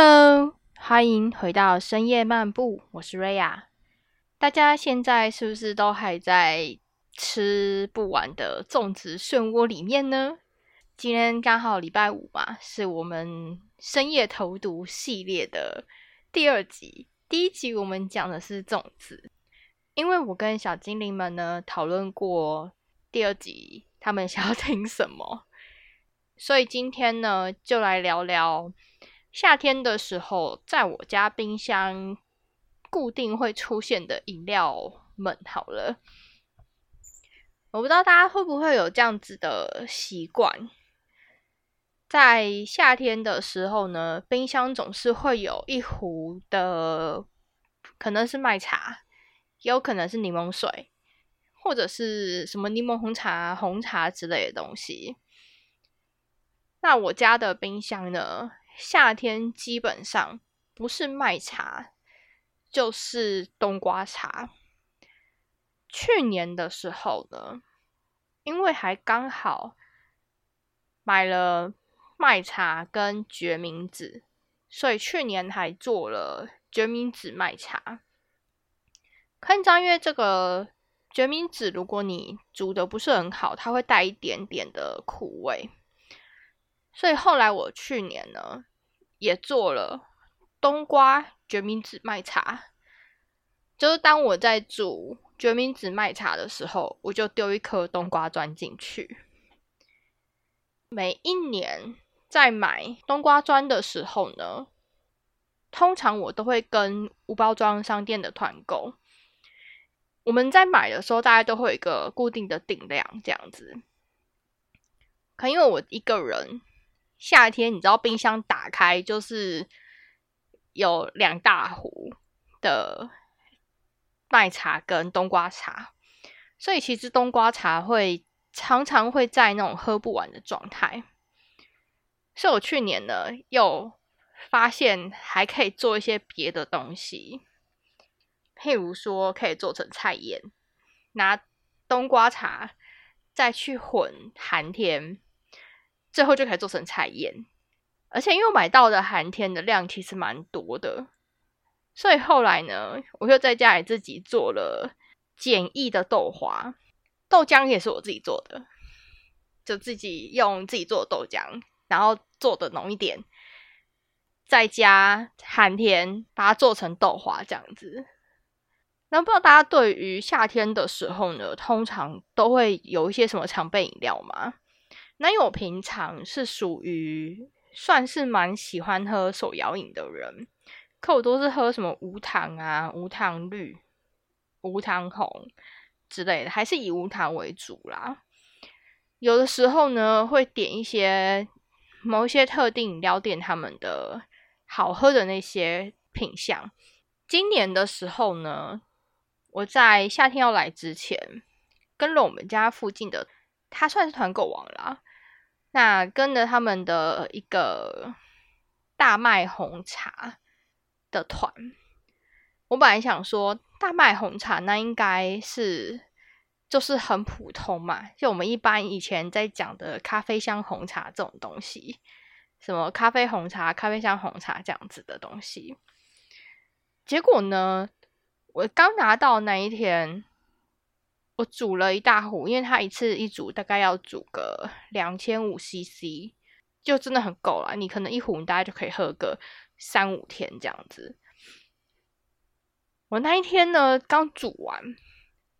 Hello，欢迎回到深夜漫步，我是瑞亚。大家现在是不是都还在吃不完的粽子漩涡里面呢？今天刚好礼拜五嘛，是我们深夜投毒系列的第二集。第一集我们讲的是粽子，因为我跟小精灵们呢讨论过第二集他们想要听什么，所以今天呢就来聊聊。夏天的时候，在我家冰箱固定会出现的饮料们，好了，我不知道大家会不会有这样子的习惯，在夏天的时候呢，冰箱总是会有一壶的，可能是麦茶，也有可能是柠檬水，或者是什么柠檬红茶、红茶之类的东西。那我家的冰箱呢？夏天基本上不是麦茶，就是冬瓜茶。去年的时候呢，因为还刚好买了麦茶跟决明子，所以去年还做了决明子麦茶。看张因为这个决明子，如果你煮的不是很好，它会带一点点的苦味。所以后来我去年呢，也做了冬瓜决明子麦茶。就是当我在煮决明子麦茶的时候，我就丢一颗冬瓜砖进去。每一年在买冬瓜砖的时候呢，通常我都会跟无包装商店的团购。我们在买的时候，大家都会有一个固定的定量，这样子。可因为我一个人。夏天，你知道冰箱打开就是有两大壶的麦茶跟冬瓜茶，所以其实冬瓜茶会常常会在那种喝不完的状态。所以我去年呢又发现还可以做一些别的东西，譬如说可以做成菜盐，拿冬瓜茶再去混寒天。最后就可以做成菜宴，而且因为我买到的寒天的量其实蛮多的，所以后来呢，我就在家里自己做了简易的豆花，豆浆也是我自己做的，就自己用自己做的豆浆，然后做的浓一点，再加寒天把它做成豆花这样子。那不知道大家对于夏天的时候呢，通常都会有一些什么常备饮料吗？那因为我平常是属于算是蛮喜欢喝手摇饮的人，可我都是喝什么无糖啊、无糖绿、无糖红之类的，还是以无糖为主啦。有的时候呢，会点一些某一些特定饮料店他们的好喝的那些品相。今年的时候呢，我在夏天要来之前，跟了我们家附近的，他算是团购王啦。那跟着他们的一个大麦红茶的团，我本来想说大麦红茶那应该是就是很普通嘛，就我们一般以前在讲的咖啡香红茶这种东西，什么咖啡红茶、咖啡香红茶这样子的东西。结果呢，我刚拿到那一天。我煮了一大壶，因为它一次一煮大概要煮个两千五 CC，就真的很够了。你可能一壶你大概就可以喝个三五天这样子。我那一天呢刚煮完，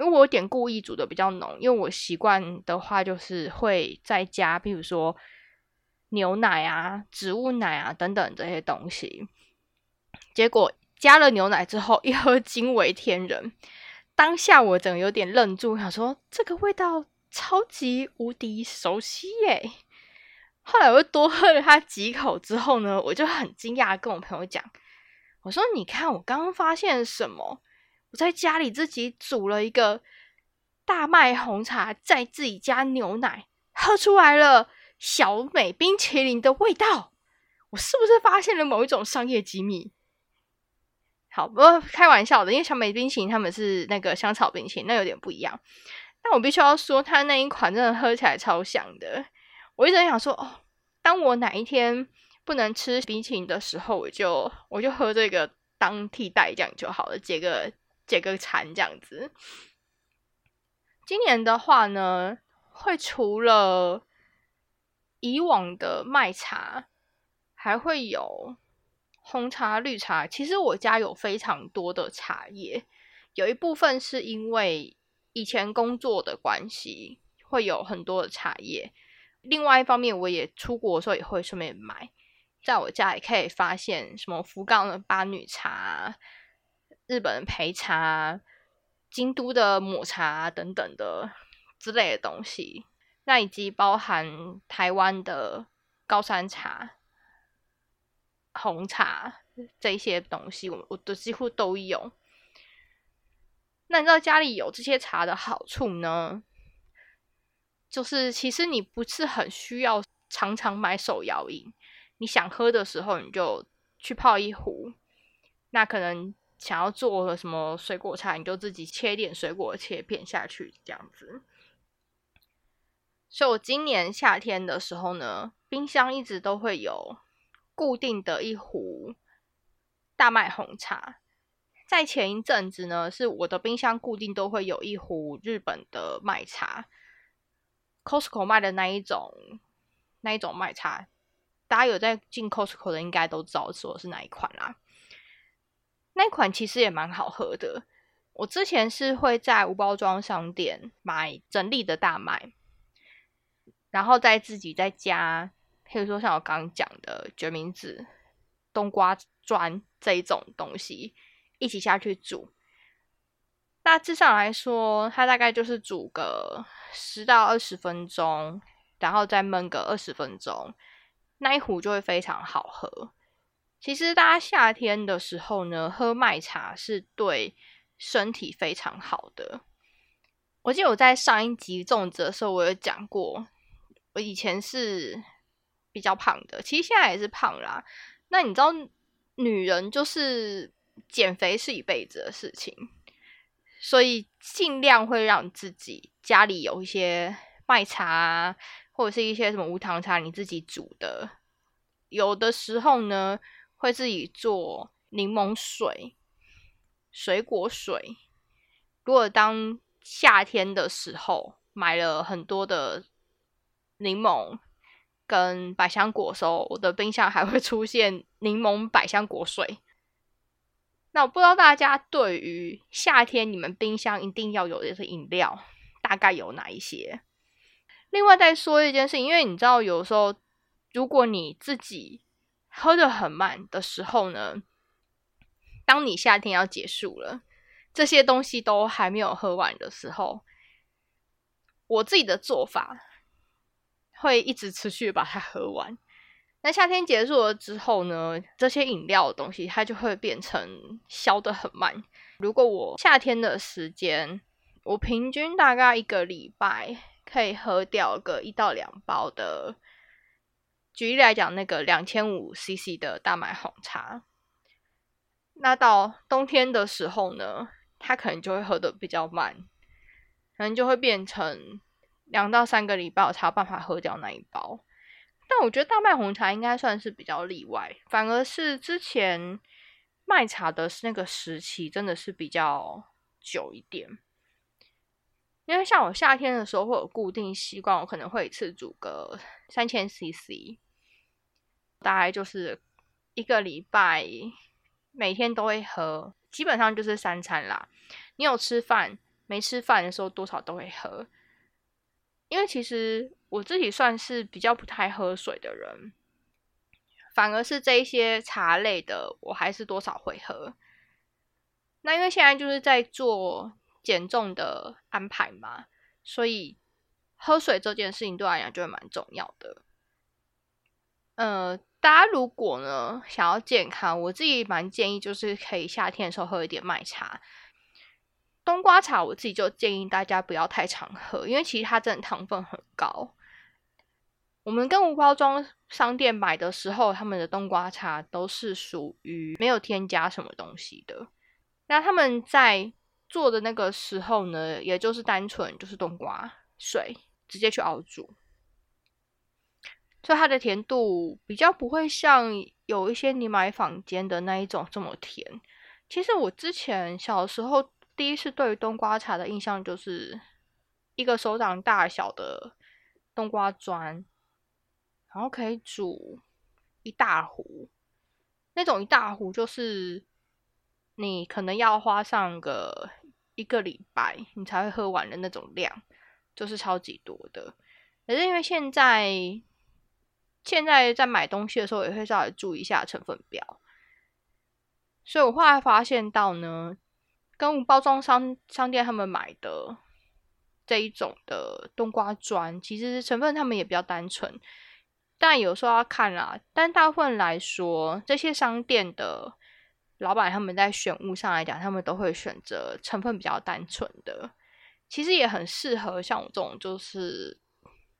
因为我有点故意煮的比较浓，因为我习惯的话就是会再加，比如说牛奶啊、植物奶啊等等这些东西。结果加了牛奶之后，一喝惊为天人。当下我整有点愣住，想说这个味道超级无敌熟悉耶。后来我又多喝了它几口之后呢，我就很惊讶，跟我朋友讲，我说：“你看，我刚刚发现什么？我在家里自己煮了一个大麦红茶，再自己加牛奶，喝出来了小美冰淇淋的味道。我是不是发现了某一种商业机密？”好，不过开玩笑的，因为小美冰淇淋他们是那个香草冰淇淋，那有点不一样。但我必须要说，它那一款真的喝起来超香的。我一直想说，哦，当我哪一天不能吃冰淇淋的时候，我就我就喝这个当替代这样就好了，解个解个馋这样子。今年的话呢，会除了以往的麦茶，还会有红茶、绿茶。其实我家有非常多的茶叶，有一部分是因为以前工作的关系，会有很多的茶叶。另外一方面，我也出国的时候也会顺便买。在我家也可以发现什么福冈的八女茶、日本的焙茶、京都的抹茶等等的之类的东西，那以及包含台湾的高山茶、红茶这些东西，我我都几乎都有。那你知道家里有这些茶的好处呢？就是其实你不是很需要常常买手摇饮。你想喝的时候，你就去泡一壶。那可能想要做什么水果茶，你就自己切点水果切片下去，这样子。所以我今年夏天的时候呢，冰箱一直都会有固定的一壶大麦红茶。在前一阵子呢，是我的冰箱固定都会有一壶日本的麦茶，Costco 卖的那一种那一种麦茶。大家有在进 Costco 的，应该都知道说是哪一款啦。那款其实也蛮好喝的。我之前是会在无包装商店买整粒的大麦，然后再自己在家，譬如说像我刚刚讲的决明子、冬瓜砖这一种东西一起下去煮。大致上来说，它大概就是煮个十到二十分钟，然后再焖个二十分钟。那一壶就会非常好喝。其实大家夏天的时候呢，喝麦茶是对身体非常好的。我记得我在上一集粽子的时候，我有讲过，我以前是比较胖的，其实现在也是胖啦。那你知道，女人就是减肥是一辈子的事情，所以尽量会让自己家里有一些麦茶。或者是一些什么无糖茶，你自己煮的，有的时候呢会自己做柠檬水、水果水。如果当夏天的时候买了很多的柠檬跟百香果的时候，我的冰箱还会出现柠檬百香果水。那我不知道大家对于夏天你们冰箱一定要有的是饮料大概有哪一些？另外再说一件事情，因为你知道，有时候如果你自己喝的很慢的时候呢，当你夏天要结束了，这些东西都还没有喝完的时候，我自己的做法会一直持续把它喝完。那夏天结束了之后呢，这些饮料的东西它就会变成消的很慢。如果我夏天的时间，我平均大概一个礼拜。可以喝掉个一到两包的，举例来讲，那个两千五 CC 的大麦红茶，那到冬天的时候呢，它可能就会喝的比较慢，可能就会变成两到三个礼拜我才有办法喝掉那一包。但我觉得大麦红茶应该算是比较例外，反而是之前卖茶的那个时期真的是比较久一点。因为像我夏天的时候会有固定习惯，我可能会一次煮个三千 CC，大概就是一个礼拜每天都会喝，基本上就是三餐啦。你有吃饭没吃饭的时候，多少都会喝。因为其实我自己算是比较不太喝水的人，反而是这一些茶类的，我还是多少会喝。那因为现在就是在做。减重的安排嘛，所以喝水这件事情对我来讲就会蛮重要的。呃，大家如果呢想要健康，我自己蛮建议就是可以夏天的时候喝一点麦茶、冬瓜茶。我自己就建议大家不要太常喝，因为其实它真的糖分很高。我们跟无包装商店买的时候，他们的冬瓜茶都是属于没有添加什么东西的。那他们在做的那个时候呢，也就是单纯就是冬瓜水直接去熬煮，所以它的甜度比较不会像有一些你买坊间的那一种这么甜。其实我之前小时候第一次对于冬瓜茶的印象就是一个手掌大小的冬瓜砖，然后可以煮一大壶，那种一大壶就是你可能要花上个一个礼拜你才会喝完的那种量，就是超级多的。可是因为现在现在在买东西的时候也会稍微注意一下成分表。所以我后来发现到呢，跟包装商商店他们买的这一种的冬瓜砖，其实成分他们也比较单纯，但有时候要看啦。但大部分来说，这些商店的老板他们在选物上来讲，他们都会选择成分比较单纯的，其实也很适合像我这种就是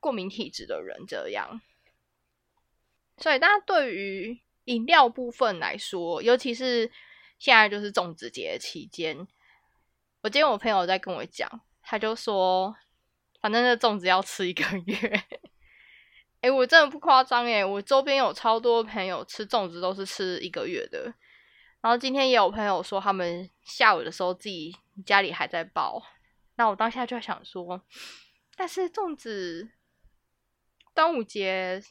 过敏体质的人这样。所以大家对于。饮料部分来说，尤其是现在就是粽子节期间，我今天我朋友在跟我讲，他就说，反正这粽子要吃一个月。哎，我真的不夸张哎，我周边有超多朋友吃粽子都是吃一个月的。然后今天也有朋友说，他们下午的时候自己家里还在包。那我当下就想说，但是粽子端午节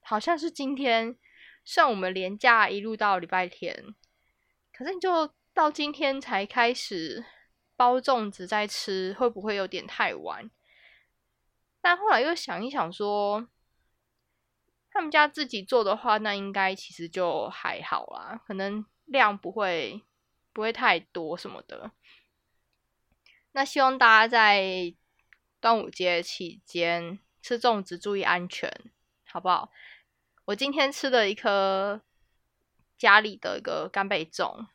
好像是今天。像我们连假一路到礼拜天，可是你就到今天才开始包粽子在吃，会不会有点太晚？但后来又想一想，说他们家自己做的话，那应该其实就还好啦，可能量不会不会太多什么的。那希望大家在端午节期间吃粽子注意安全，好不好？我今天吃了一颗家里的一个干贝粽，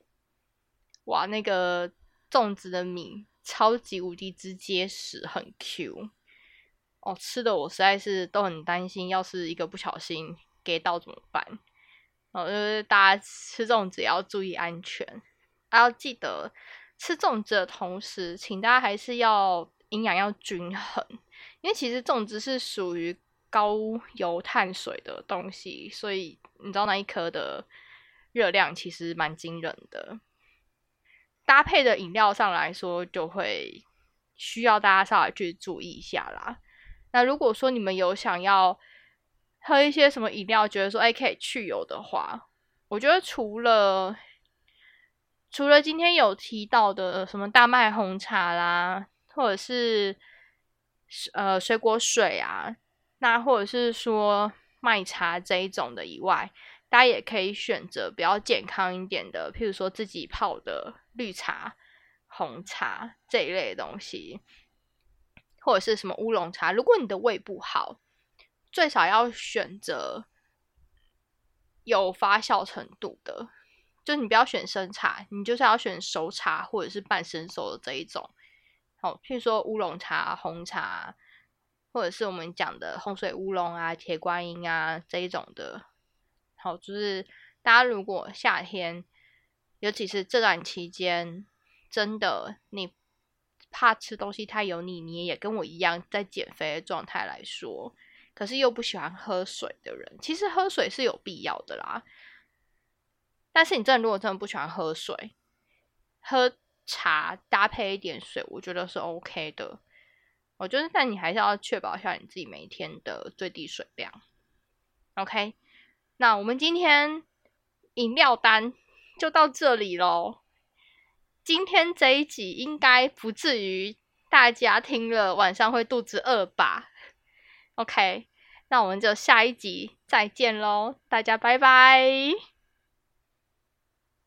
哇，那个粽子的米超级无敌之结实，很 Q 哦，吃的我实在是都很担心，要是一个不小心给到怎么办？哦，就是大家吃粽子也要注意安全，还要记得吃粽子的同时，请大家还是要营养要均衡，因为其实粽子是属于。高油碳水的东西，所以你知道那一颗的热量其实蛮惊人的。搭配的饮料上来说，就会需要大家稍微去注意一下啦。那如果说你们有想要喝一些什么饮料，觉得说哎可以去油的话，我觉得除了除了今天有提到的什么大麦红茶啦，或者是呃水果水啊。那或者是说麦茶这一种的以外，大家也可以选择比较健康一点的，譬如说自己泡的绿茶、红茶这一类的东西，或者是什么乌龙茶。如果你的胃不好，最少要选择有发酵程度的，就你不要选生茶，你就是要选熟茶或者是半生熟的这一种。好，譬如说乌龙茶、红茶。或者是我们讲的洪水乌龙啊、铁观音啊这一种的，好，就是大家如果夏天，尤其是这段期间，真的你怕吃东西太油腻，你也跟我一样在减肥的状态来说，可是又不喜欢喝水的人，其实喝水是有必要的啦。但是你真的如果真的不喜欢喝水，喝茶搭配一点水，我觉得是 OK 的。我觉得，但你还是要确保一下你自己每一天的最低水量。OK，那我们今天饮料单就到这里喽。今天这一集应该不至于大家听了晚上会肚子饿吧？OK，那我们就下一集再见喽，大家拜拜。